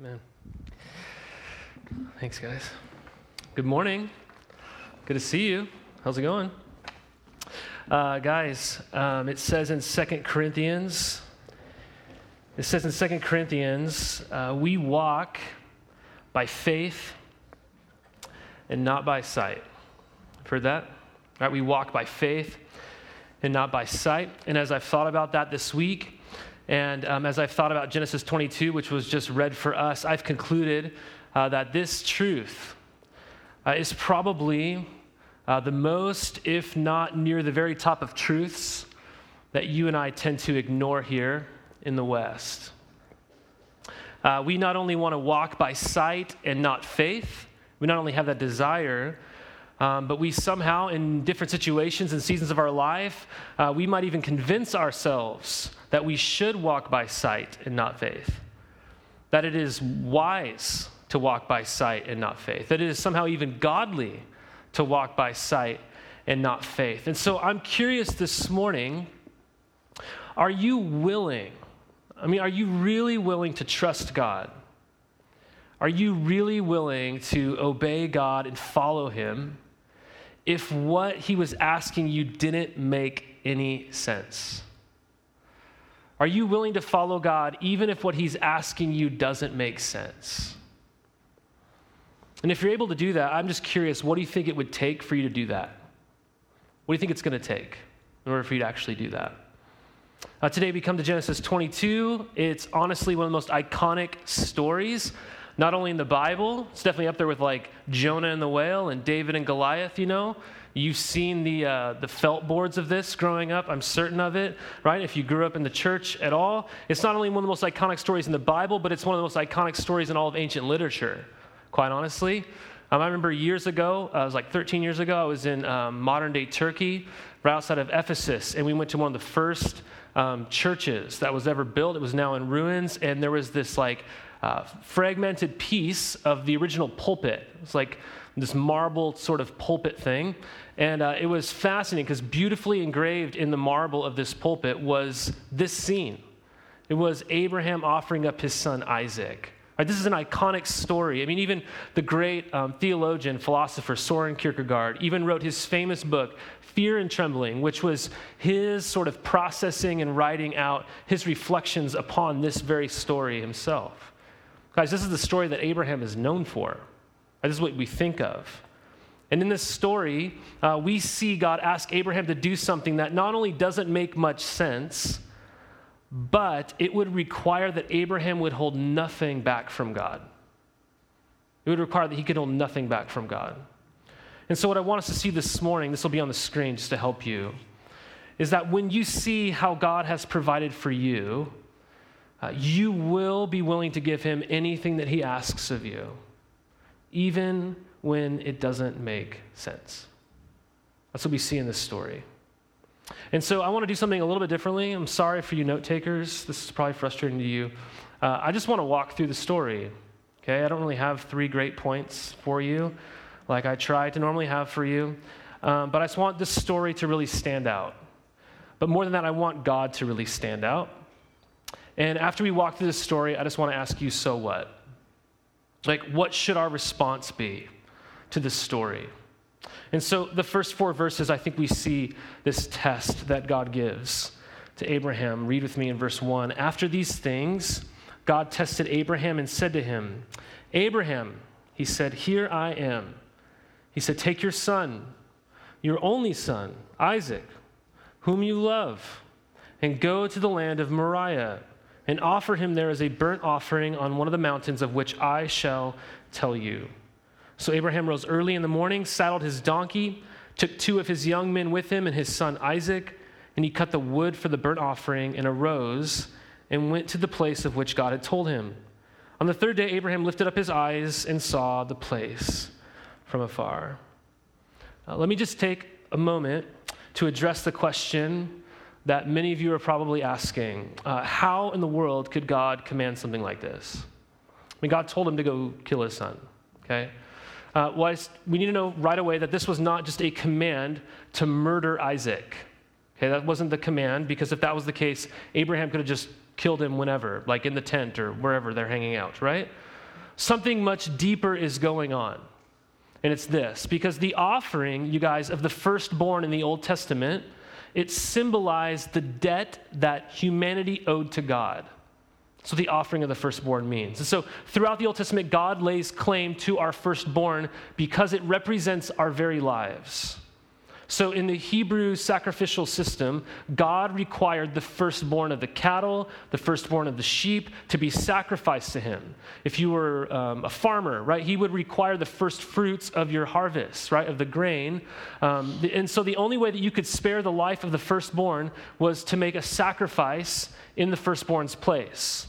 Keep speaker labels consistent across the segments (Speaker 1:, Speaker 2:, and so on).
Speaker 1: Amen. Thanks, guys. Good morning. Good to see you. How's it going? Uh, guys, um, it says in Second Corinthians, it says in Second Corinthians, uh, we walk by faith and not by sight. Heard that? Right? We walk by faith and not by sight. And as I've thought about that this week, and um, as I've thought about Genesis 22, which was just read for us, I've concluded uh, that this truth uh, is probably uh, the most, if not near the very top of truths that you and I tend to ignore here in the West. Uh, we not only want to walk by sight and not faith, we not only have that desire, um, but we somehow, in different situations and seasons of our life, uh, we might even convince ourselves that we should walk by sight and not faith, that it is wise to walk by sight and not faith, that it is somehow even godly to walk by sight and not faith. And so I'm curious this morning are you willing? I mean, are you really willing to trust God? Are you really willing to obey God and follow Him if what He was asking you didn't make any sense? Are you willing to follow God even if what He's asking you doesn't make sense? And if you're able to do that, I'm just curious what do you think it would take for you to do that? What do you think it's going to take in order for you to actually do that? Uh, today we come to Genesis 22. It's honestly one of the most iconic stories, not only in the Bible, it's definitely up there with like Jonah and the whale and David and Goliath, you know. You've seen the, uh, the felt boards of this growing up, I'm certain of it, right? If you grew up in the church at all, it's not only one of the most iconic stories in the Bible, but it's one of the most iconic stories in all of ancient literature, quite honestly. Um, I remember years ago, uh, it was like 13 years ago, I was in um, modern day Turkey, right outside of Ephesus, and we went to one of the first um, churches that was ever built. It was now in ruins, and there was this like uh, fragmented piece of the original pulpit. It was like this marble sort of pulpit thing. And uh, it was fascinating because beautifully engraved in the marble of this pulpit was this scene. It was Abraham offering up his son Isaac. Right, this is an iconic story. I mean, even the great um, theologian, philosopher Soren Kierkegaard even wrote his famous book, Fear and Trembling, which was his sort of processing and writing out his reflections upon this very story himself. Guys, this is the story that Abraham is known for. This is what we think of. And in this story, uh, we see God ask Abraham to do something that not only doesn't make much sense, but it would require that Abraham would hold nothing back from God. It would require that he could hold nothing back from God. And so, what I want us to see this morning, this will be on the screen just to help you, is that when you see how God has provided for you, uh, you will be willing to give him anything that he asks of you, even when it doesn't make sense. That's what we see in this story. And so I want to do something a little bit differently. I'm sorry for you note takers. This is probably frustrating to you. Uh, I just want to walk through the story. Okay, I don't really have three great points for you like I try to normally have for you. Um, but I just want this story to really stand out. But more than that, I want God to really stand out. And after we walk through this story, I just want to ask you so what? Like, what should our response be? to this story. And so, the first four verses, I think we see this test that God gives to Abraham. Read with me in verse 1. After these things, God tested Abraham and said to him, Abraham, he said, Here I am. He said, Take your son, your only son, Isaac, whom you love, and go to the land of Moriah and offer him there as a burnt offering on one of the mountains of which I shall tell you. So Abraham rose early in the morning, saddled his donkey, took two of his young men with him and his son Isaac, and he cut the wood for the burnt offering and arose and went to the place of which God had told him. On the third day, Abraham lifted up his eyes and saw the place from afar. Uh, let me just take a moment to address the question that many of you are probably asking uh, How in the world could God command something like this? I mean, God told him to go kill his son, okay? uh, we need to know right away that this was not just a command to murder Isaac. Okay, that wasn't the command because if that was the case, Abraham could have just killed him whenever, like in the tent or wherever they're hanging out, right? Something much deeper is going on. And it's this because the offering, you guys, of the firstborn in the Old Testament, it symbolized the debt that humanity owed to God. So the offering of the firstborn means. And so throughout the Old Testament, God lays claim to our firstborn because it represents our very lives. So, in the Hebrew sacrificial system, God required the firstborn of the cattle, the firstborn of the sheep to be sacrificed to him. If you were um, a farmer, right, he would require the first fruits of your harvest, right, of the grain. Um, and so, the only way that you could spare the life of the firstborn was to make a sacrifice in the firstborn's place.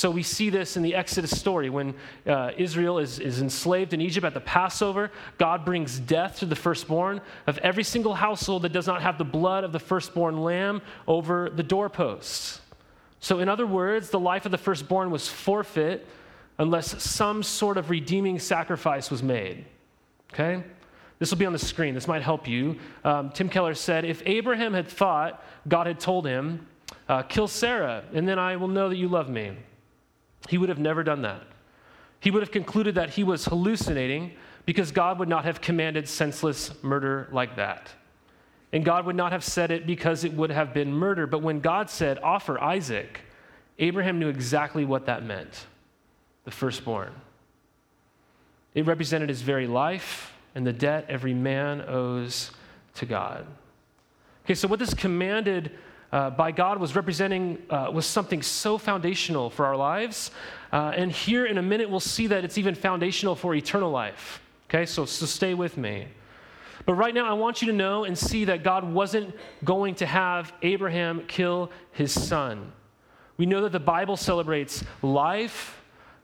Speaker 1: So we see this in the Exodus story when uh, Israel is, is enslaved in Egypt at the Passover. God brings death to the firstborn of every single household that does not have the blood of the firstborn lamb over the doorposts. So, in other words, the life of the firstborn was forfeit unless some sort of redeeming sacrifice was made. Okay? This will be on the screen. This might help you. Um, Tim Keller said if Abraham had thought God had told him, uh, kill Sarah, and then I will know that you love me. He would have never done that. He would have concluded that he was hallucinating because God would not have commanded senseless murder like that. And God would not have said it because it would have been murder. But when God said, offer Isaac, Abraham knew exactly what that meant the firstborn. It represented his very life and the debt every man owes to God. Okay, so what this commanded uh, by God was representing uh, was something so foundational for our lives. Uh, and here in a minute, we'll see that it's even foundational for eternal life. Okay, so, so stay with me. But right now, I want you to know and see that God wasn't going to have Abraham kill his son. We know that the Bible celebrates life,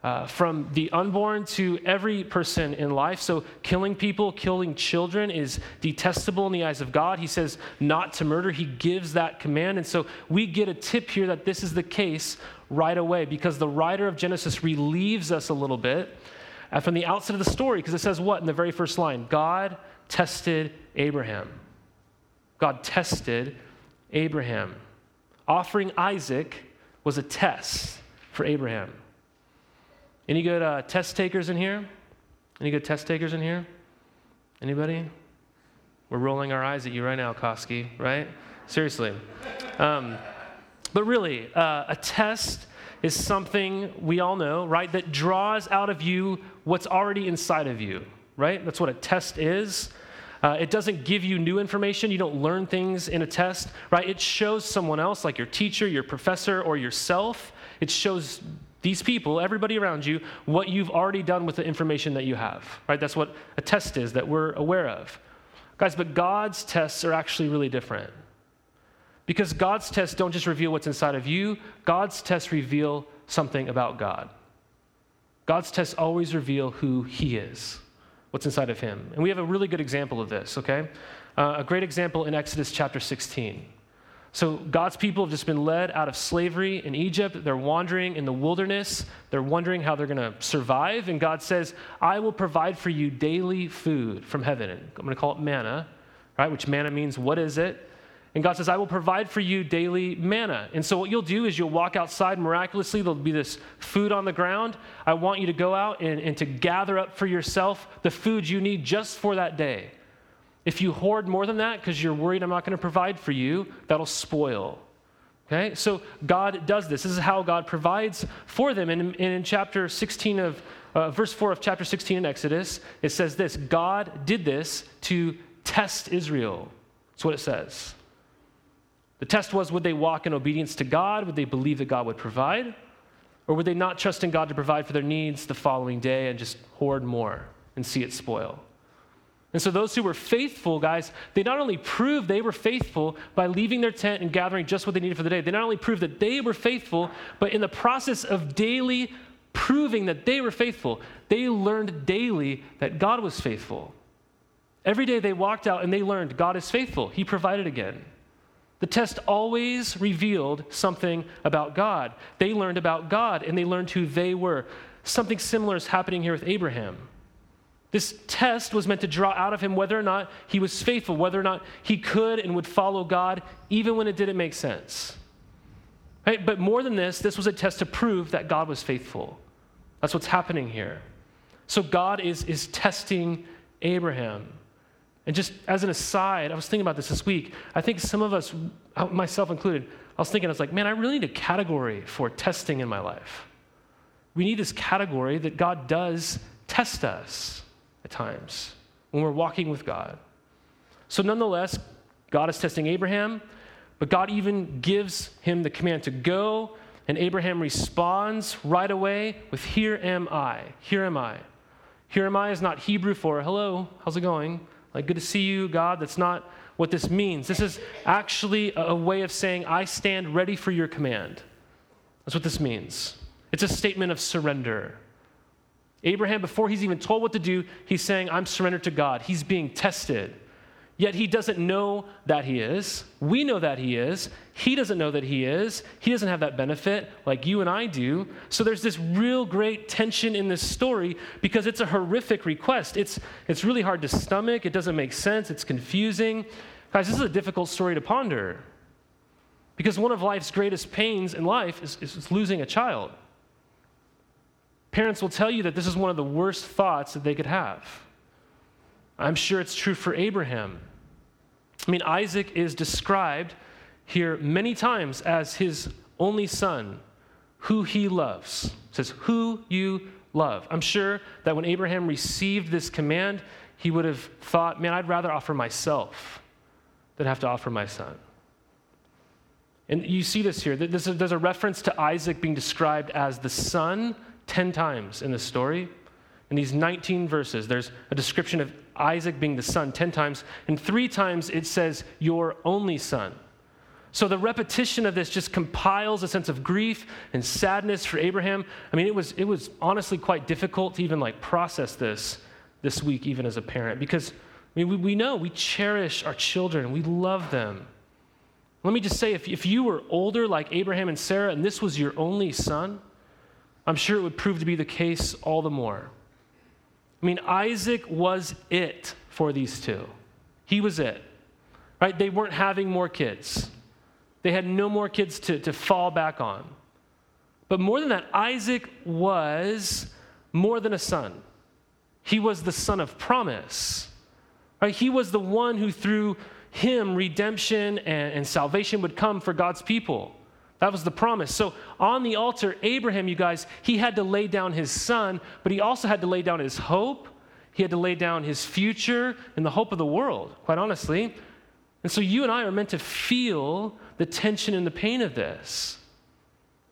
Speaker 1: uh, from the unborn to every person in life. So, killing people, killing children is detestable in the eyes of God. He says not to murder, He gives that command. And so, we get a tip here that this is the case right away because the writer of Genesis relieves us a little bit uh, from the outset of the story because it says what in the very first line? God tested Abraham. God tested Abraham. Offering Isaac was a test for Abraham. Any good uh, test takers in here? Any good test takers in here? Anybody? We're rolling our eyes at you right now, Koski, right? Seriously. Um, but really, uh, a test is something we all know, right, that draws out of you what's already inside of you, right? That's what a test is. Uh, it doesn't give you new information. You don't learn things in a test, right? It shows someone else, like your teacher, your professor, or yourself. It shows these people, everybody around you, what you've already done with the information that you have, right? That's what a test is that we're aware of. Guys, but God's tests are actually really different. Because God's tests don't just reveal what's inside of you, God's tests reveal something about God. God's tests always reveal who He is, what's inside of Him. And we have a really good example of this, okay? Uh, a great example in Exodus chapter 16. So God's people have just been led out of slavery in Egypt. They're wandering in the wilderness. They're wondering how they're going to survive. And God says, I will provide for you daily food from heaven. I'm going to call it manna, right? Which manna means what is it? And God says, I will provide for you daily manna. And so, what you'll do is you'll walk outside miraculously. There'll be this food on the ground. I want you to go out and, and to gather up for yourself the food you need just for that day. If you hoard more than that because you're worried I'm not going to provide for you, that'll spoil. Okay? So God does this. This is how God provides for them. And in, in chapter 16 of, uh, verse 4 of chapter 16 in Exodus, it says this God did this to test Israel. That's what it says. The test was would they walk in obedience to God? Would they believe that God would provide? Or would they not trust in God to provide for their needs the following day and just hoard more and see it spoil? And so those who were faithful, guys, they not only proved they were faithful by leaving their tent and gathering just what they needed for the day, they not only proved that they were faithful, but in the process of daily proving that they were faithful, they learned daily that God was faithful. Every day they walked out and they learned God is faithful. He provided again. The test always revealed something about God. They learned about God and they learned who they were. Something similar is happening here with Abraham. This test was meant to draw out of him whether or not he was faithful, whether or not he could and would follow God, even when it didn't make sense. Right? But more than this, this was a test to prove that God was faithful. That's what's happening here. So God is, is testing Abraham. And just as an aside, I was thinking about this this week. I think some of us, myself included, I was thinking, I was like, man, I really need a category for testing in my life. We need this category that God does test us at times when we're walking with God. So, nonetheless, God is testing Abraham, but God even gives him the command to go, and Abraham responds right away with, Here am I. Here am I. Here am I is not Hebrew for hello, how's it going? Like, good to see you, God. That's not what this means. This is actually a way of saying, I stand ready for your command. That's what this means. It's a statement of surrender. Abraham, before he's even told what to do, he's saying, I'm surrendered to God. He's being tested. Yet he doesn't know that he is. We know that he is. He doesn't know that he is. He doesn't have that benefit like you and I do. So there's this real great tension in this story because it's a horrific request. It's, it's really hard to stomach. It doesn't make sense. It's confusing. Guys, this is a difficult story to ponder because one of life's greatest pains in life is, is losing a child. Parents will tell you that this is one of the worst thoughts that they could have. I'm sure it's true for Abraham. I mean, Isaac is described here many times as his only son, who he loves. It says, who you love. I'm sure that when Abraham received this command, he would have thought, man, I'd rather offer myself than have to offer my son. And you see this here. There's a reference to Isaac being described as the son 10 times in the story. In these 19 verses, there's a description of Isaac being the son 10 times, and three times it says, Your only son. So the repetition of this just compiles a sense of grief and sadness for Abraham. I mean, it was, it was honestly quite difficult to even like process this this week, even as a parent, because I mean, we, we know we cherish our children, we love them. Let me just say if, if you were older like Abraham and Sarah, and this was your only son, I'm sure it would prove to be the case all the more. I mean, Isaac was it for these two. He was it. Right? They weren't having more kids. They had no more kids to, to fall back on. But more than that, Isaac was more than a son. He was the son of promise. Right? He was the one who, through him, redemption and, and salvation would come for God's people. That was the promise. So on the altar, Abraham, you guys, he had to lay down his son, but he also had to lay down his hope. He had to lay down his future and the hope of the world, quite honestly. And so you and I are meant to feel the tension and the pain of this.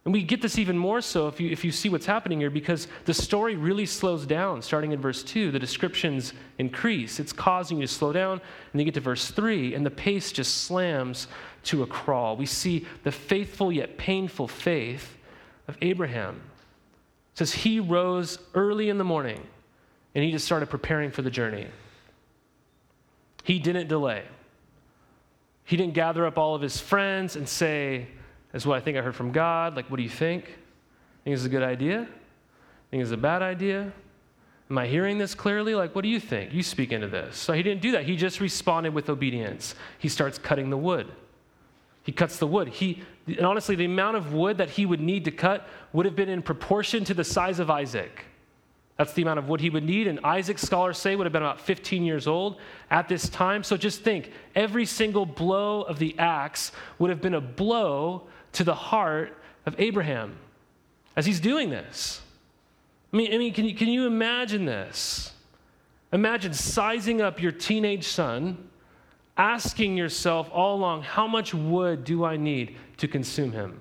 Speaker 1: And we get this even more so if you, if you see what's happening here because the story really slows down starting in verse 2. The descriptions increase. It's causing you to slow down. And you get to verse 3, and the pace just slams to a crawl. We see the faithful yet painful faith of Abraham. It says he rose early in the morning and he just started preparing for the journey. He didn't delay. He didn't gather up all of his friends and say, That's what I think I heard from God. Like, what do you think? Think this is a good idea? Think it's a bad idea? Am I hearing this clearly? Like, what do you think? You speak into this. So he didn't do that. He just responded with obedience. He starts cutting the wood. He cuts the wood. He, and honestly, the amount of wood that he would need to cut would have been in proportion to the size of Isaac. That's the amount of wood he would need. And Isaac, scholars say, would have been about 15 years old at this time. So just think every single blow of the axe would have been a blow to the heart of Abraham as he's doing this. I mean, I mean can, you, can you imagine this? Imagine sizing up your teenage son asking yourself all along, how much wood do I need to consume him?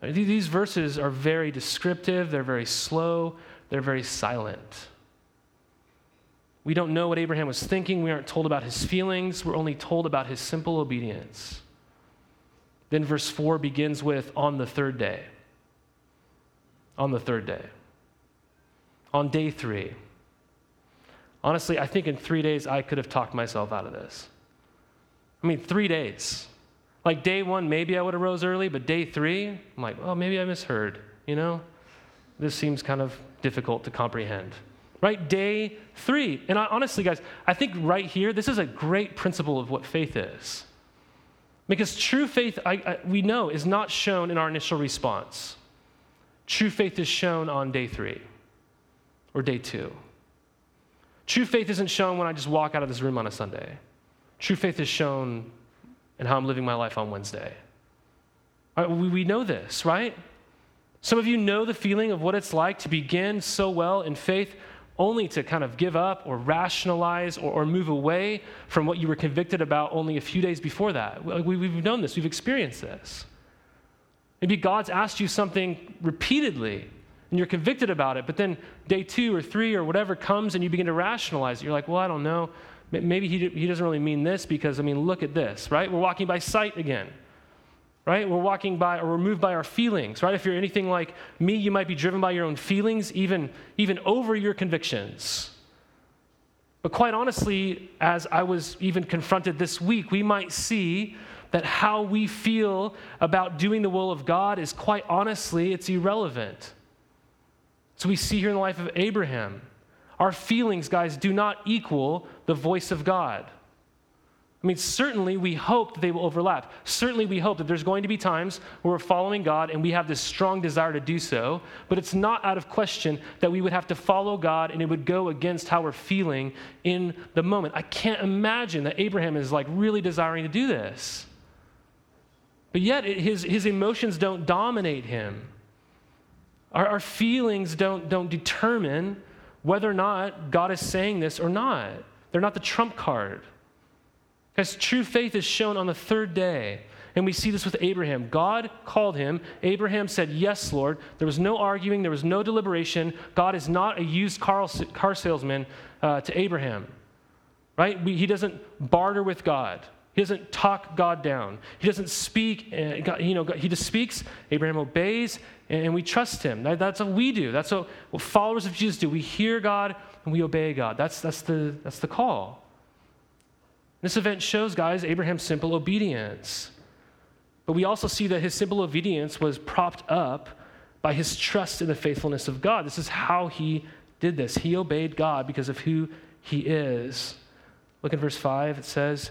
Speaker 1: These verses are very descriptive, they're very slow, they're very silent. We don't know what Abraham was thinking. We aren't told about his feelings. We're only told about his simple obedience. Then verse 4 begins with on the third day. On the third day. On day three. Honestly, I think in three days I could have talked myself out of this. I mean, three days. Like day one, maybe I would have rose early, but day three, I'm like, oh, maybe I misheard, you know? This seems kind of difficult to comprehend. Right? Day three. And I, honestly, guys, I think right here, this is a great principle of what faith is. Because true faith, I, I, we know, is not shown in our initial response. True faith is shown on day three or day two. True faith isn't shown when I just walk out of this room on a Sunday. True faith is shown in how I'm living my life on Wednesday. Right, we, we know this, right? Some of you know the feeling of what it's like to begin so well in faith only to kind of give up or rationalize or, or move away from what you were convicted about only a few days before that. We, we've known this, we've experienced this. Maybe God's asked you something repeatedly and you're convicted about it, but then day two or three or whatever comes and you begin to rationalize it. You're like, well, I don't know. Maybe he, he doesn't really mean this because, I mean, look at this, right? We're walking by sight again, right? We're walking by or we're moved by our feelings, right? If you're anything like me, you might be driven by your own feelings, even, even over your convictions. But quite honestly, as I was even confronted this week, we might see that how we feel about doing the will of God is quite honestly, it's irrelevant. So we see here in the life of Abraham, our feelings, guys, do not equal the voice of God. I mean, certainly we hope that they will overlap. Certainly we hope that there's going to be times where we're following God and we have this strong desire to do so, but it's not out of question that we would have to follow God and it would go against how we're feeling in the moment. I can't imagine that Abraham is like really desiring to do this. But yet, it, his, his emotions don't dominate him. Our, our feelings don't, don't determine whether or not God is saying this or not. They're not the trump card. Because true faith is shown on the third day. And we see this with Abraham. God called him. Abraham said, Yes, Lord. There was no arguing, there was no deliberation. God is not a used car, car salesman uh, to Abraham, right? We, he doesn't barter with God. He doesn't talk God down. He doesn't speak, uh, you know, he just speaks. Abraham obeys, and we trust him. That's what we do. That's what, followers of Jesus do. We hear God and we obey God. That's, that's, the, that's the call. This event shows, guys, Abraham's simple obedience. But we also see that his simple obedience was propped up by his trust in the faithfulness of God. This is how he did this. He obeyed God because of who he is. Look at verse 5. It says,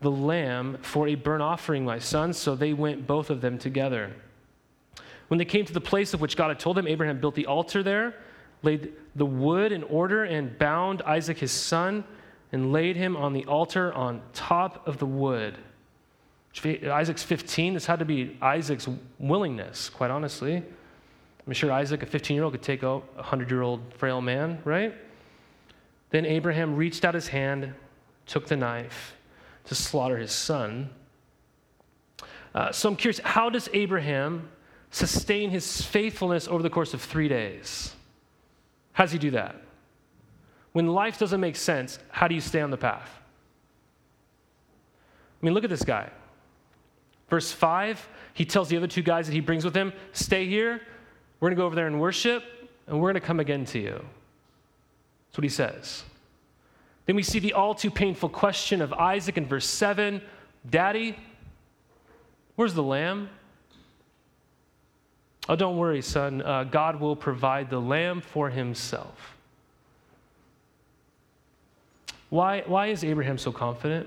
Speaker 1: the lamb for a burnt offering, my son. So they went both of them together. When they came to the place of which God had told them, Abraham built the altar there, laid the wood in order, and bound Isaac his son, and laid him on the altar on top of the wood. Isaac's 15. This had to be Isaac's willingness, quite honestly. I'm sure Isaac, a 15 year old, could take out a 100 year old frail man, right? Then Abraham reached out his hand, took the knife to slaughter his son. Uh, so I'm curious, how does Abraham sustain his faithfulness over the course of three days? How does he do that? When life doesn't make sense, how do you stay on the path? I mean, look at this guy. Verse 5, he tells the other two guys that he brings with him, Stay here. We're going to go over there and worship, and we're going to come again to you. That's what he says. Then we see the all too painful question of Isaac in verse 7 Daddy, where's the lamb? Oh, don't worry, son. Uh, God will provide the lamb for himself. Why, why is Abraham so confident?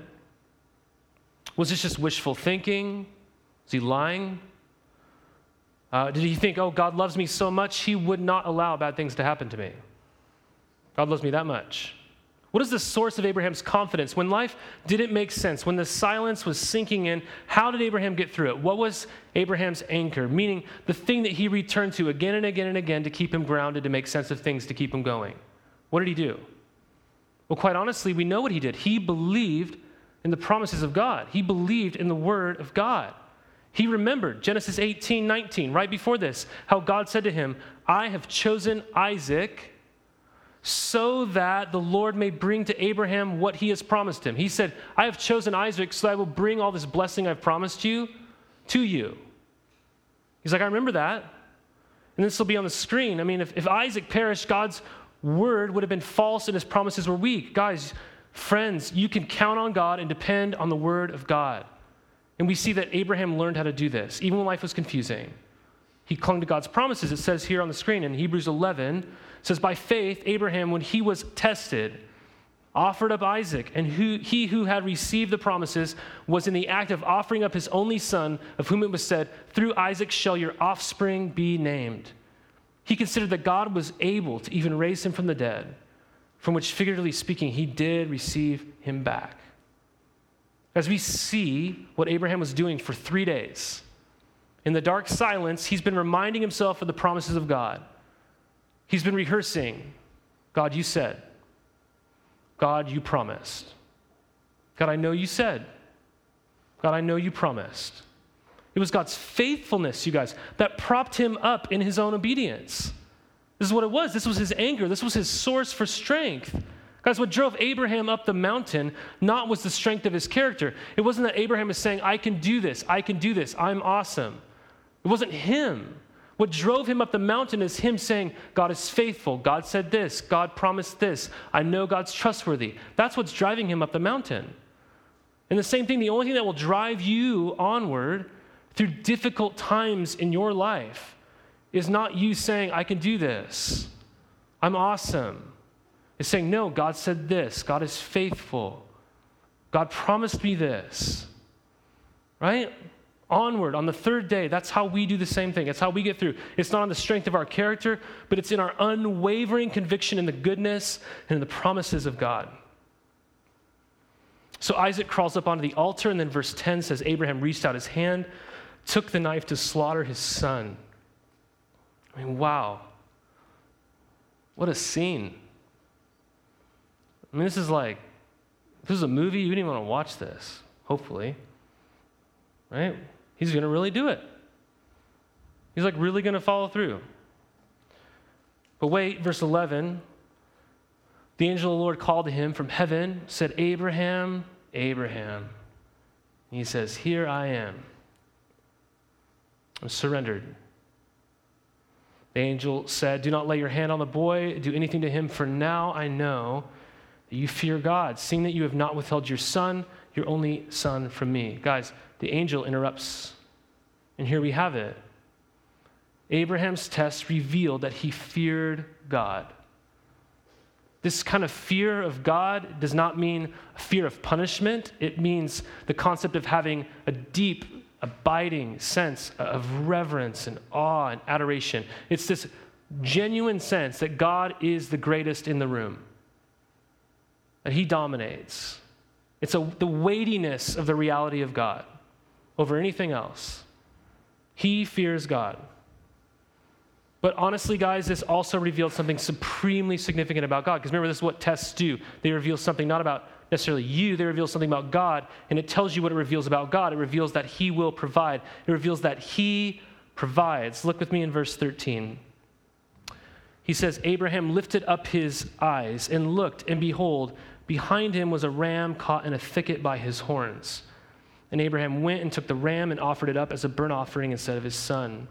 Speaker 1: Was this just wishful thinking? Was he lying? Uh, did he think, oh, God loves me so much, he would not allow bad things to happen to me? God loves me that much. What is the source of Abraham's confidence? When life didn't make sense, when the silence was sinking in, how did Abraham get through it? What was Abraham's anchor? Meaning the thing that he returned to again and again and again to keep him grounded, to make sense of things, to keep him going. What did he do? Well, quite honestly, we know what he did. He believed in the promises of God, he believed in the word of God. He remembered Genesis 18, 19, right before this, how God said to him, I have chosen Isaac so that the Lord may bring to Abraham what he has promised him. He said, I have chosen Isaac so I will bring all this blessing I've promised you to you. He's like, I remember that. And this will be on the screen. I mean, if, if Isaac perished, God's word would have been false and his promises were weak. Guys, friends, you can count on God and depend on the word of God. And we see that Abraham learned how to do this, even when life was confusing. He clung to God's promises. It says here on the screen in Hebrews 11, says, By faith, Abraham, when he was tested, offered up Isaac, and who, he who had received the promises was in the act of offering up his only son, of whom it was said, Through Isaac shall your offspring be named. He considered that God was able to even raise him from the dead, from which, figuratively speaking, he did receive him back. As we see what Abraham was doing for three days, in the dark silence, he's been reminding himself of the promises of God. He's been rehearsing God, you said. God, you promised. God, I know you said. God, I know you promised. It was God's faithfulness, you guys, that propped him up in his own obedience. This is what it was. This was his anger. This was his source for strength. Guys, what drove Abraham up the mountain not was the strength of his character. It wasn't that Abraham was saying, I can do this, I can do this, I'm awesome. It wasn't him. What drove him up the mountain is him saying, God is faithful. God said this. God promised this. I know God's trustworthy. That's what's driving him up the mountain. And the same thing, the only thing that will drive you onward through difficult times in your life is not you saying, I can do this. I'm awesome. It's saying, no, God said this. God is faithful. God promised me this. Right? Onward on the third day. That's how we do the same thing. It's how we get through. It's not on the strength of our character, but it's in our unwavering conviction in the goodness and in the promises of God. So Isaac crawls up onto the altar, and then verse 10 says Abraham reached out his hand, took the knife to slaughter his son. I mean, wow. What a scene. I mean, this is like, this is a movie, you wouldn't even want to watch this, hopefully. Right? He's going to really do it. He's like really going to follow through. But wait, verse 11. The angel of the Lord called to him from heaven, said, Abraham, Abraham. And he says, Here I am. I'm surrendered. The angel said, Do not lay your hand on the boy, do anything to him, for now I know that you fear God, seeing that you have not withheld your son, your only son, from me. Guys, the angel interrupts. And here we have it. Abraham's test revealed that he feared God. This kind of fear of God does not mean fear of punishment. It means the concept of having a deep, abiding sense of reverence and awe and adoration. It's this genuine sense that God is the greatest in the room, that He dominates. It's a, the weightiness of the reality of God over anything else. He fears God. But honestly, guys, this also revealed something supremely significant about God. Because remember, this is what tests do. They reveal something not about necessarily you, they reveal something about God, and it tells you what it reveals about God. It reveals that He will provide, it reveals that He provides. Look with me in verse 13. He says, Abraham lifted up his eyes and looked, and behold, behind him was a ram caught in a thicket by his horns. And Abraham went and took the ram and offered it up as a burnt offering instead of his son.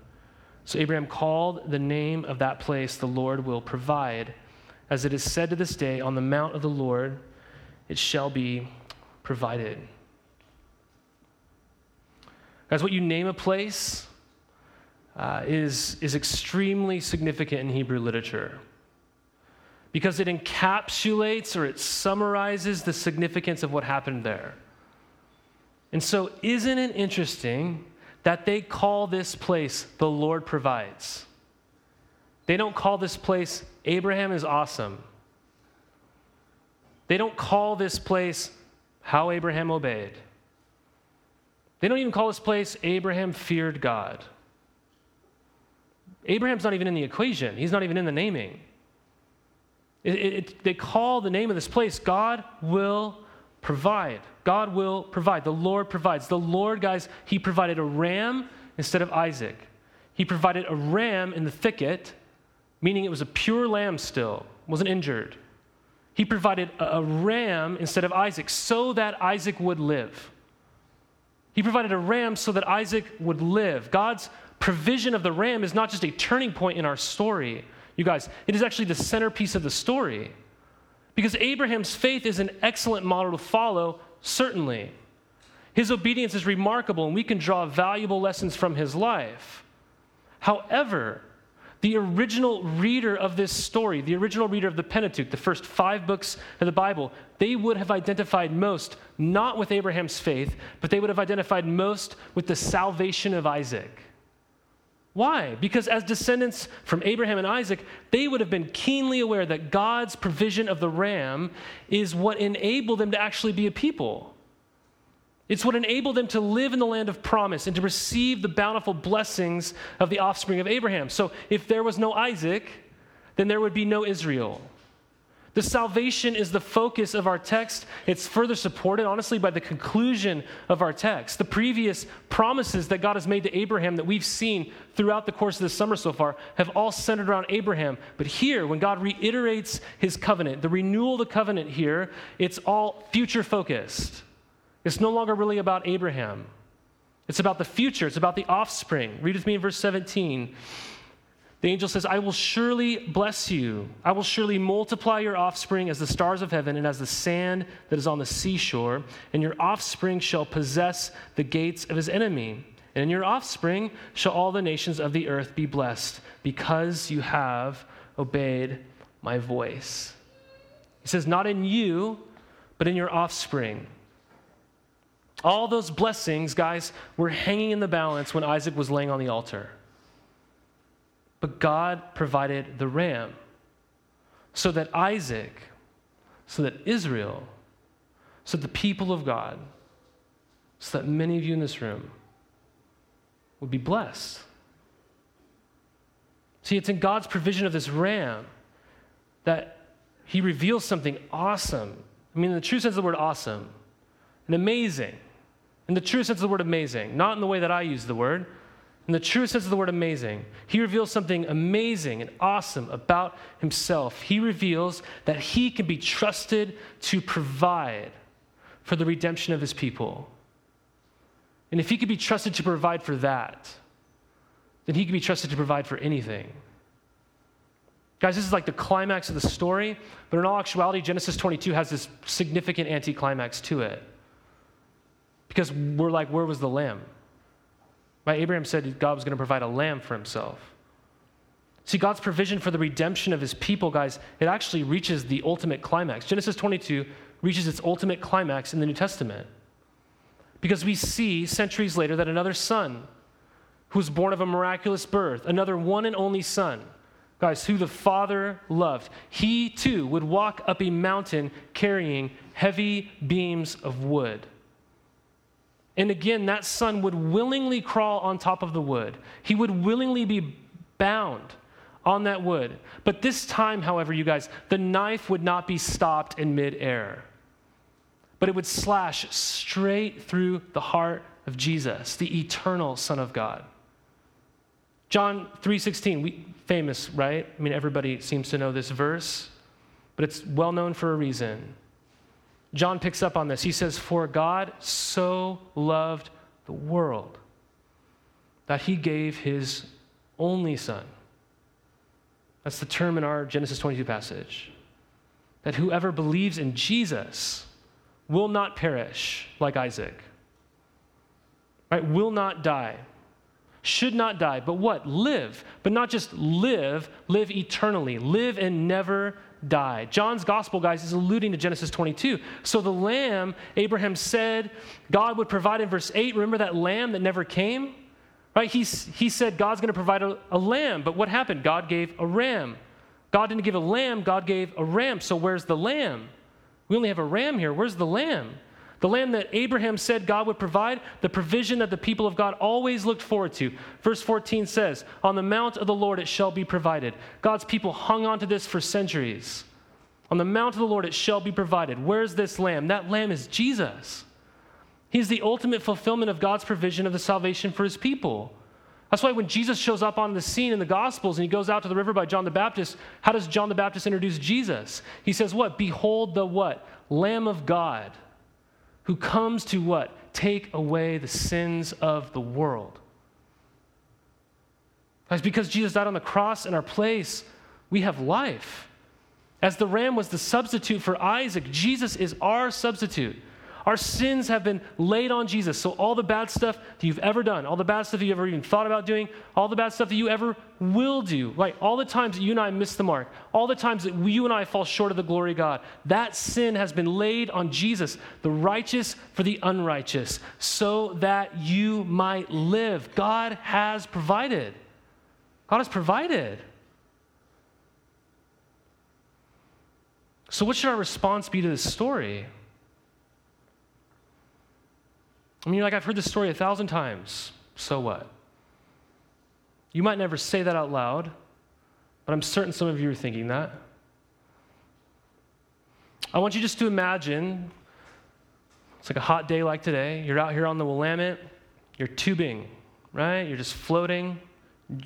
Speaker 1: So Abraham called the name of that place, The Lord Will Provide. As it is said to this day, On the mount of the Lord it shall be provided. Guys, what you name a place uh, is, is extremely significant in Hebrew literature because it encapsulates or it summarizes the significance of what happened there. And so, isn't it interesting that they call this place the Lord provides? They don't call this place Abraham is awesome. They don't call this place how Abraham obeyed. They don't even call this place Abraham feared God. Abraham's not even in the equation, he's not even in the naming. It, it, they call the name of this place God will provide. God will provide. The Lord provides. The Lord, guys, He provided a ram instead of Isaac. He provided a ram in the thicket, meaning it was a pure lamb still, wasn't injured. He provided a ram instead of Isaac so that Isaac would live. He provided a ram so that Isaac would live. God's provision of the ram is not just a turning point in our story, you guys, it is actually the centerpiece of the story. Because Abraham's faith is an excellent model to follow, certainly. His obedience is remarkable, and we can draw valuable lessons from his life. However, the original reader of this story, the original reader of the Pentateuch, the first five books of the Bible, they would have identified most not with Abraham's faith, but they would have identified most with the salvation of Isaac. Why? Because as descendants from Abraham and Isaac, they would have been keenly aware that God's provision of the ram is what enabled them to actually be a people. It's what enabled them to live in the land of promise and to receive the bountiful blessings of the offspring of Abraham. So if there was no Isaac, then there would be no Israel. The salvation is the focus of our text. It's further supported, honestly, by the conclusion of our text. The previous promises that God has made to Abraham that we've seen throughout the course of the summer so far have all centered around Abraham. But here, when God reiterates his covenant, the renewal of the covenant here, it's all future focused. It's no longer really about Abraham. It's about the future, it's about the offspring. Read with me in verse 17. The angel says, I will surely bless you. I will surely multiply your offspring as the stars of heaven and as the sand that is on the seashore, and your offspring shall possess the gates of his enemy. And in your offspring shall all the nations of the earth be blessed, because you have obeyed my voice. He says, Not in you, but in your offspring. All those blessings, guys, were hanging in the balance when Isaac was laying on the altar. But God provided the ram so that Isaac, so that Israel, so that the people of God, so that many of you in this room would be blessed. See, it's in God's provision of this ram that he reveals something awesome. I mean, in the true sense of the word awesome and amazing in the true sense of the word amazing, not in the way that I use the word. In the true sense of the word amazing, he reveals something amazing and awesome about himself. He reveals that he can be trusted to provide for the redemption of his people. And if he could be trusted to provide for that, then he can be trusted to provide for anything. Guys, this is like the climax of the story, but in all actuality, Genesis 22 has this significant anticlimax to it. Because we're like, where was the lamb? Right? Abraham said God was going to provide a lamb for himself. See, God's provision for the redemption of his people, guys, it actually reaches the ultimate climax. Genesis 22 reaches its ultimate climax in the New Testament. Because we see centuries later that another son, who was born of a miraculous birth, another one and only son, guys, who the Father loved, he too would walk up a mountain carrying heavy beams of wood. And again, that son would willingly crawl on top of the wood. He would willingly be bound on that wood. But this time, however, you guys, the knife would not be stopped in midair, but it would slash straight through the heart of Jesus, the eternal Son of God. John 3:16, we famous, right? I mean everybody seems to know this verse, but it's well known for a reason. John picks up on this. He says, For God so loved the world that he gave his only son. That's the term in our Genesis 22 passage. That whoever believes in Jesus will not perish like Isaac, right? Will not die, should not die, but what? Live. But not just live, live eternally, live and never die. John's gospel, guys, is alluding to Genesis 22. So the lamb, Abraham said God would provide in verse 8. Remember that lamb that never came? Right? He, he said God's going to provide a, a lamb, but what happened? God gave a ram. God didn't give a lamb, God gave a ram. So where's the lamb? We only have a ram here. Where's the lamb? The lamb that Abraham said God would provide, the provision that the people of God always looked forward to. Verse 14 says, On the mount of the Lord it shall be provided. God's people hung on to this for centuries. On the mount of the Lord it shall be provided. Where's this lamb? That lamb is Jesus. He's the ultimate fulfillment of God's provision of the salvation for his people. That's why when Jesus shows up on the scene in the Gospels and he goes out to the river by John the Baptist, how does John the Baptist introduce Jesus? He says, What? Behold the what? Lamb of God who comes to what? Take away the sins of the world. Guys, because Jesus died on the cross in our place, we have life. As the ram was the substitute for Isaac, Jesus is our substitute. Our sins have been laid on Jesus. So, all the bad stuff that you've ever done, all the bad stuff you've ever even thought about doing, all the bad stuff that you ever will do, right? All the times that you and I miss the mark, all the times that you and I fall short of the glory of God, that sin has been laid on Jesus, the righteous for the unrighteous, so that you might live. God has provided. God has provided. So, what should our response be to this story? I mean, you're like, I've heard this story a thousand times. So what? You might never say that out loud, but I'm certain some of you are thinking that. I want you just to imagine it's like a hot day like today. You're out here on the Willamette, you're tubing, right? You're just floating,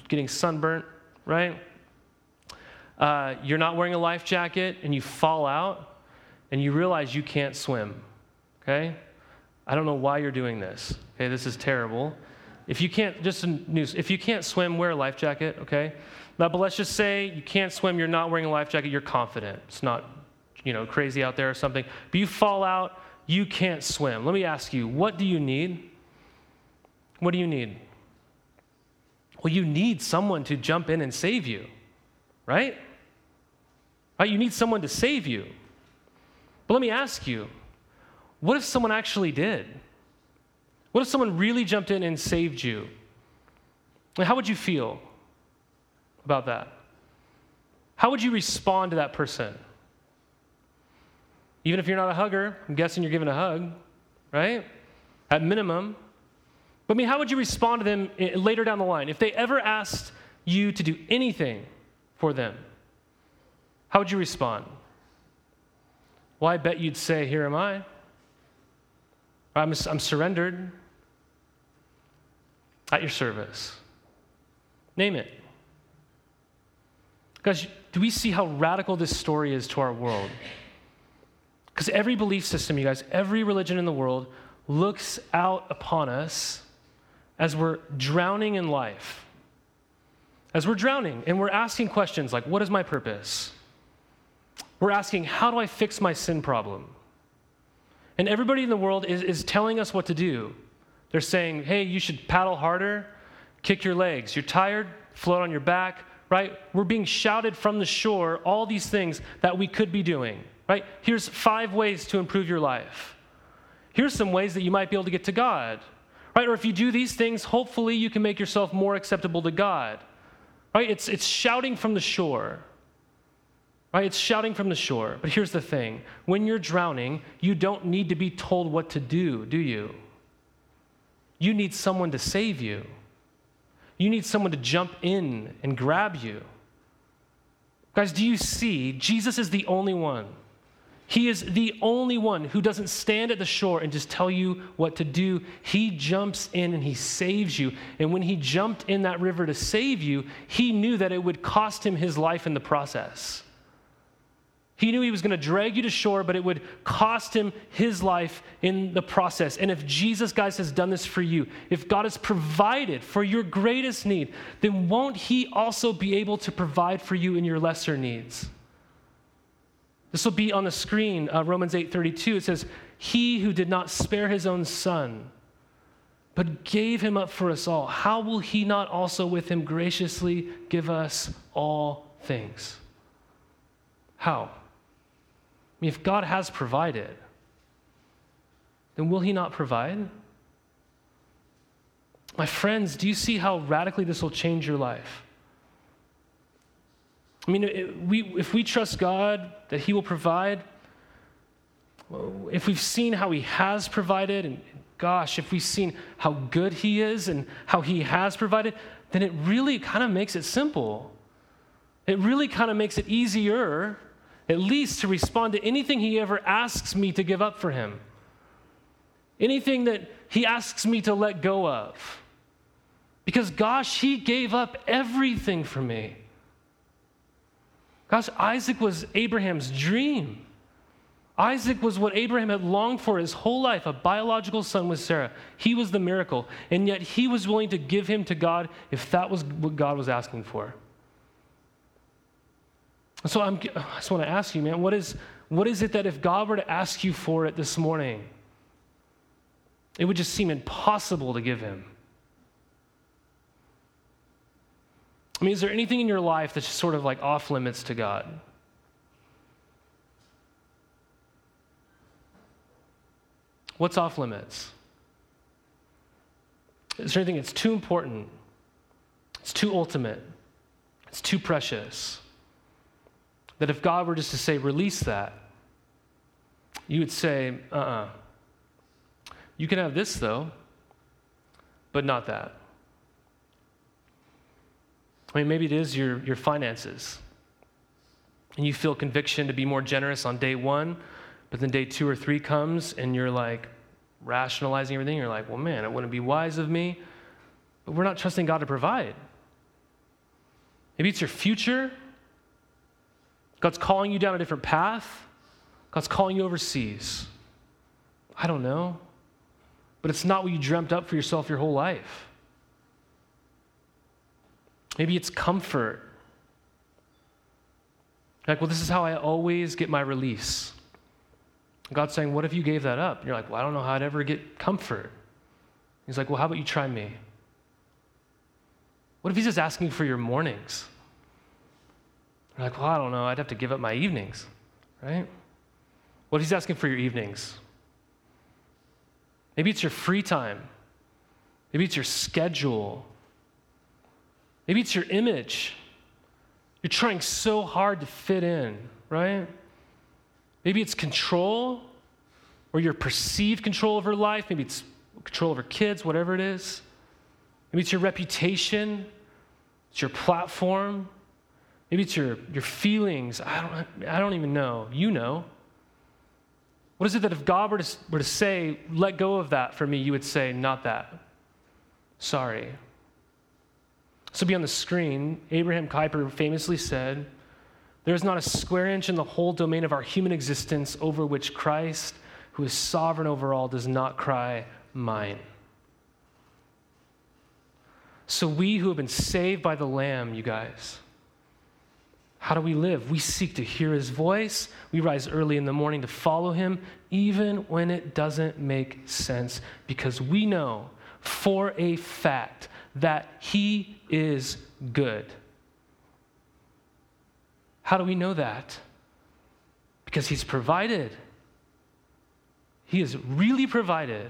Speaker 1: getting sunburnt, right? Uh, you're not wearing a life jacket and you fall out and you realize you can't swim, okay? I don't know why you're doing this. Okay, this is terrible. If you can't, just news, if you can't swim, wear a life jacket, okay? Now, but let's just say you can't swim, you're not wearing a life jacket, you're confident. It's not, you know, crazy out there or something. But you fall out, you can't swim. Let me ask you, what do you need? What do you need? Well, you need someone to jump in and save you, right? Right? You need someone to save you. But let me ask you, what if someone actually did? What if someone really jumped in and saved you? How would you feel about that? How would you respond to that person? Even if you're not a hugger, I'm guessing you're giving a hug, right? At minimum. But I mean, how would you respond to them eh, later down the line? If they ever asked you to do anything for them, how would you respond? Well, I bet you'd say, Here am I. I'm, I'm surrendered at your service. Name it. Guys, do we see how radical this story is to our world? Because every belief system, you guys, every religion in the world looks out upon us as we're drowning in life. As we're drowning and we're asking questions like, What is my purpose? We're asking, How do I fix my sin problem? And everybody in the world is, is telling us what to do. They're saying, hey, you should paddle harder, kick your legs. You're tired, float on your back, right? We're being shouted from the shore all these things that we could be doing, right? Here's five ways to improve your life. Here's some ways that you might be able to get to God, right? Or if you do these things, hopefully you can make yourself more acceptable to God, right? It's, it's shouting from the shore. Right? It's shouting from the shore. But here's the thing when you're drowning, you don't need to be told what to do, do you? You need someone to save you. You need someone to jump in and grab you. Guys, do you see? Jesus is the only one. He is the only one who doesn't stand at the shore and just tell you what to do. He jumps in and he saves you. And when he jumped in that river to save you, he knew that it would cost him his life in the process. He knew he was going to drag you to shore, but it would cost him his life in the process. And if Jesus, guys, has done this for you, if God has provided for your greatest need, then won't he also be able to provide for you in your lesser needs? This will be on the screen, uh, Romans 8:32. It says, "He who did not spare his own son, but gave him up for us all, how will he not also with him graciously give us all things?" How? Mean, if God has provided, then will He not provide? My friends, do you see how radically this will change your life? I mean, if we trust God that He will provide, if we've seen how He has provided, and gosh, if we've seen how good He is and how He has provided, then it really kind of makes it simple. It really kind of makes it easier at least to respond to anything he ever asks me to give up for him, anything that he asks me to let go of. Because, gosh, he gave up everything for me. Gosh, Isaac was Abraham's dream. Isaac was what Abraham had longed for his whole life, a biological son with Sarah. He was the miracle, and yet he was willing to give him to God if that was what God was asking for. So I'm, i just want to ask you, man, what is, what is it that if God were to ask you for it this morning, it would just seem impossible to give him? I mean, is there anything in your life that's sort of like off limits to God? What's off limits? Is there anything that's too important? It's too ultimate. It's too precious. That if God were just to say, release that, you would say, uh uh-uh. uh You can have this though, but not that. I mean, maybe it is your, your finances. And you feel conviction to be more generous on day one, but then day two or three comes and you're like rationalizing everything. You're like, well, man, it wouldn't be wise of me. But we're not trusting God to provide. Maybe it's your future. God's calling you down a different path. God's calling you overseas. I don't know. But it's not what you dreamt up for yourself your whole life. Maybe it's comfort. Like, well, this is how I always get my release. God's saying, What if you gave that up? And you're like, Well, I don't know how I'd ever get comfort. He's like, Well, how about you try me? What if he's just asking for your mornings? You're like, Well, I don't know. I'd have to give up my evenings, right? What if he's asking for your evenings? Maybe it's your free time. Maybe it's your schedule. Maybe it's your image. You're trying so hard to fit in, right? Maybe it's control or your perceived control over life. Maybe it's control over kids, whatever it is. Maybe it's your reputation, it's your platform. Maybe it's your, your feelings. I don't, I don't even know. You know. What is it that if God were to, were to say, let go of that for me, you would say, not that? Sorry. So, be on the screen, Abraham Kuyper famously said, There is not a square inch in the whole domain of our human existence over which Christ, who is sovereign over all, does not cry, Mine. So, we who have been saved by the Lamb, you guys, how do we live? We seek to hear his voice. We rise early in the morning to follow him, even when it doesn't make sense, because we know for a fact that He is good. How do we know that? Because He's provided. He is really provided.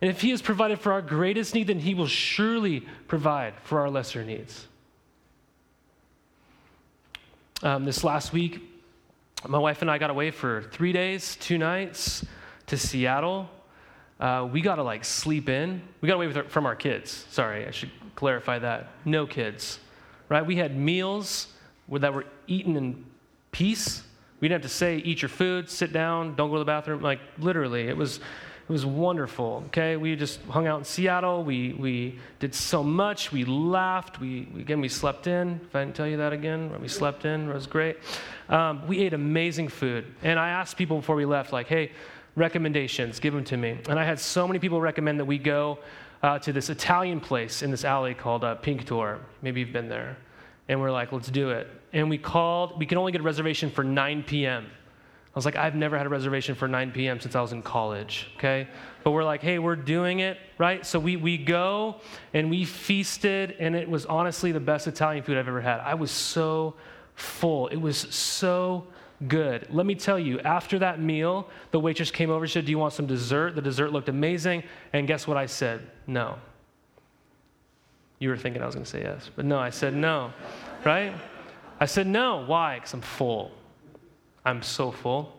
Speaker 1: And if He has provided for our greatest need, then He will surely provide for our lesser needs. Um, this last week, my wife and I got away for three days, two nights to Seattle uh, we got to like sleep in. We got away with from our kids. Sorry, I should clarify that. No kids, right? We had meals that were eaten in peace. We didn't have to say, eat your food, sit down, don't go to the bathroom. Like literally, it was, it was wonderful. Okay, we just hung out in Seattle. We we did so much. We laughed. We again we slept in. If I didn't tell you that again, we slept in. It was great. Um, we ate amazing food, and I asked people before we left, like, hey recommendations, give them to me. And I had so many people recommend that we go uh, to this Italian place in this alley called uh, Pink Door. Maybe you've been there. And we're like, let's do it. And we called, we can only get a reservation for 9 p.m. I was like, I've never had a reservation for 9 p.m. since I was in college, okay? But we're like, hey, we're doing it, right? So we, we go and we feasted, and it was honestly the best Italian food I've ever had. I was so full. It was so good. Let me tell you, after that meal, the waitress came over and said, Do you want some dessert? The dessert looked amazing. And guess what I said? No. You were thinking I was going to say yes, but no, I said no, right? I said no. Why? Because I'm full. I'm so full.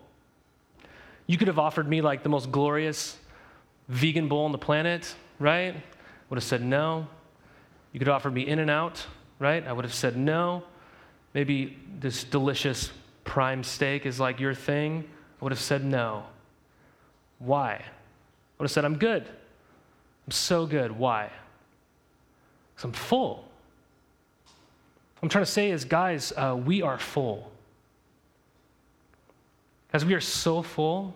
Speaker 1: You could have offered me like the most glorious vegan bowl on the planet, right? Would have said no. You could have offered me In-N-Out, right? I would have said no. Maybe this delicious prime steak is like your thing, I would have said no. Why? I would have said, I'm good. I'm so good. Why? Because I'm full. What I'm trying to say is, guys, uh, we are full. As we are so full,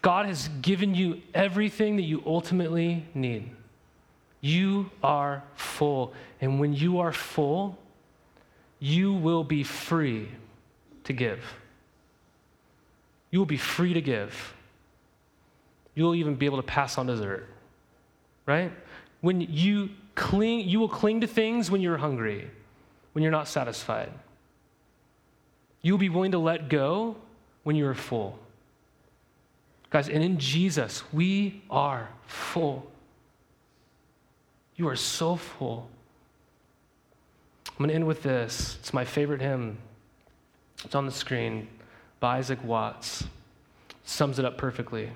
Speaker 1: God has given you everything that you ultimately need. You are full. And when you are full, you will be free to give. You will be free to give. You'll even be able to pass on dessert, right? When you cling, you will cling to things when you're hungry, when you're not satisfied. You'll be willing to let go when you're full. Guys, and in Jesus, we are full. You are so full. I'm going to end with this. It's my favorite hymn. It's on the screen by Isaac Watts. Sums it up perfectly.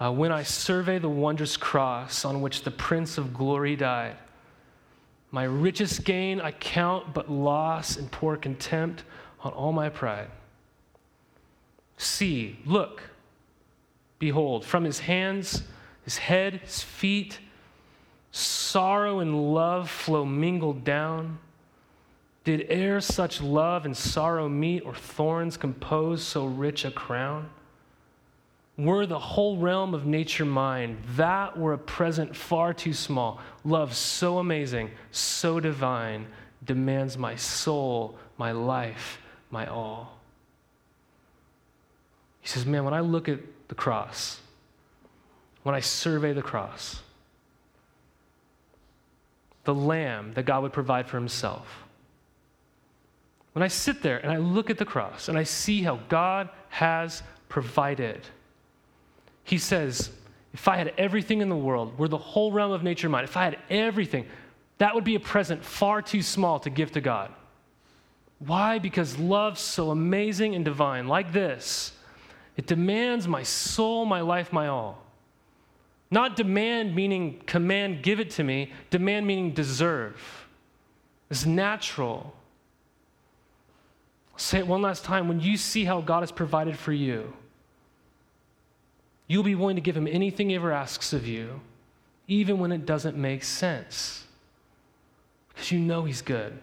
Speaker 1: Uh, when I survey the wondrous cross on which the Prince of Glory died, my richest gain I count but loss and poor contempt on all my pride. See, look, behold, from his hands, his head, his feet, sorrow and love flow mingled down. Did e'er such love and sorrow meet, or thorns compose so rich a crown? Were the whole realm of nature mine, that were a present far too small. Love so amazing, so divine, demands my soul, my life, my all. He says, Man, when I look at the cross, when I survey the cross, the lamb that God would provide for himself, when I sit there and I look at the cross and I see how God has provided, he says, if I had everything in the world, were the whole realm of nature mine, if I had everything, that would be a present far too small to give to God. Why? Because love's so amazing and divine, like this. It demands my soul, my life, my all. Not demand meaning command, give it to me. Demand meaning deserve. It's natural. I'll say it one last time. When you see how God has provided for you, you'll be willing to give him anything he ever asks of you, even when it doesn't make sense, because you know he's good.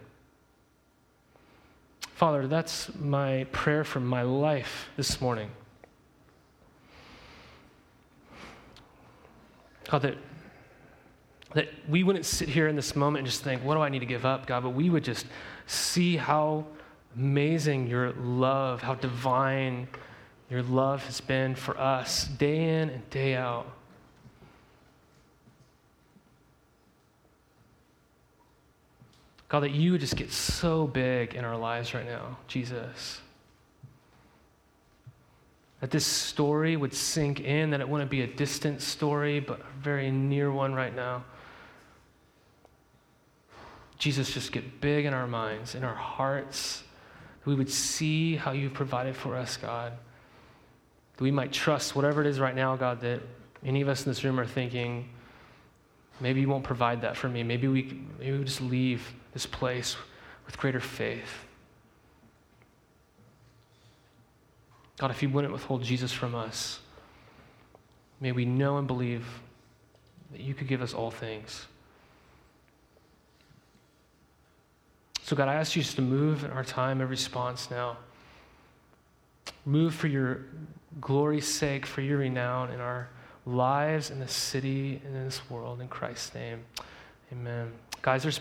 Speaker 1: Father, that's my prayer for my life this morning. God, that, that we wouldn't sit here in this moment and just think, what do I need to give up, God? But we would just see how amazing your love, how divine your love has been for us day in and day out. God, that you would just get so big in our lives right now, Jesus. That this story would sink in, that it wouldn't be a distant story, but a very near one right now. Jesus, just get big in our minds, in our hearts. We would see how you've provided for us, God. That we might trust whatever it is right now, God, that any of us in this room are thinking, maybe you won't provide that for me. Maybe we, maybe we just leave this place with greater faith. God, if you wouldn't withhold Jesus from us, may we know and believe that you could give us all things. So, God, I ask you just to move in our time of response now. Move for your glory's sake, for your renown in our lives, in this city, and in this world. In Christ's name, amen. Guys, there's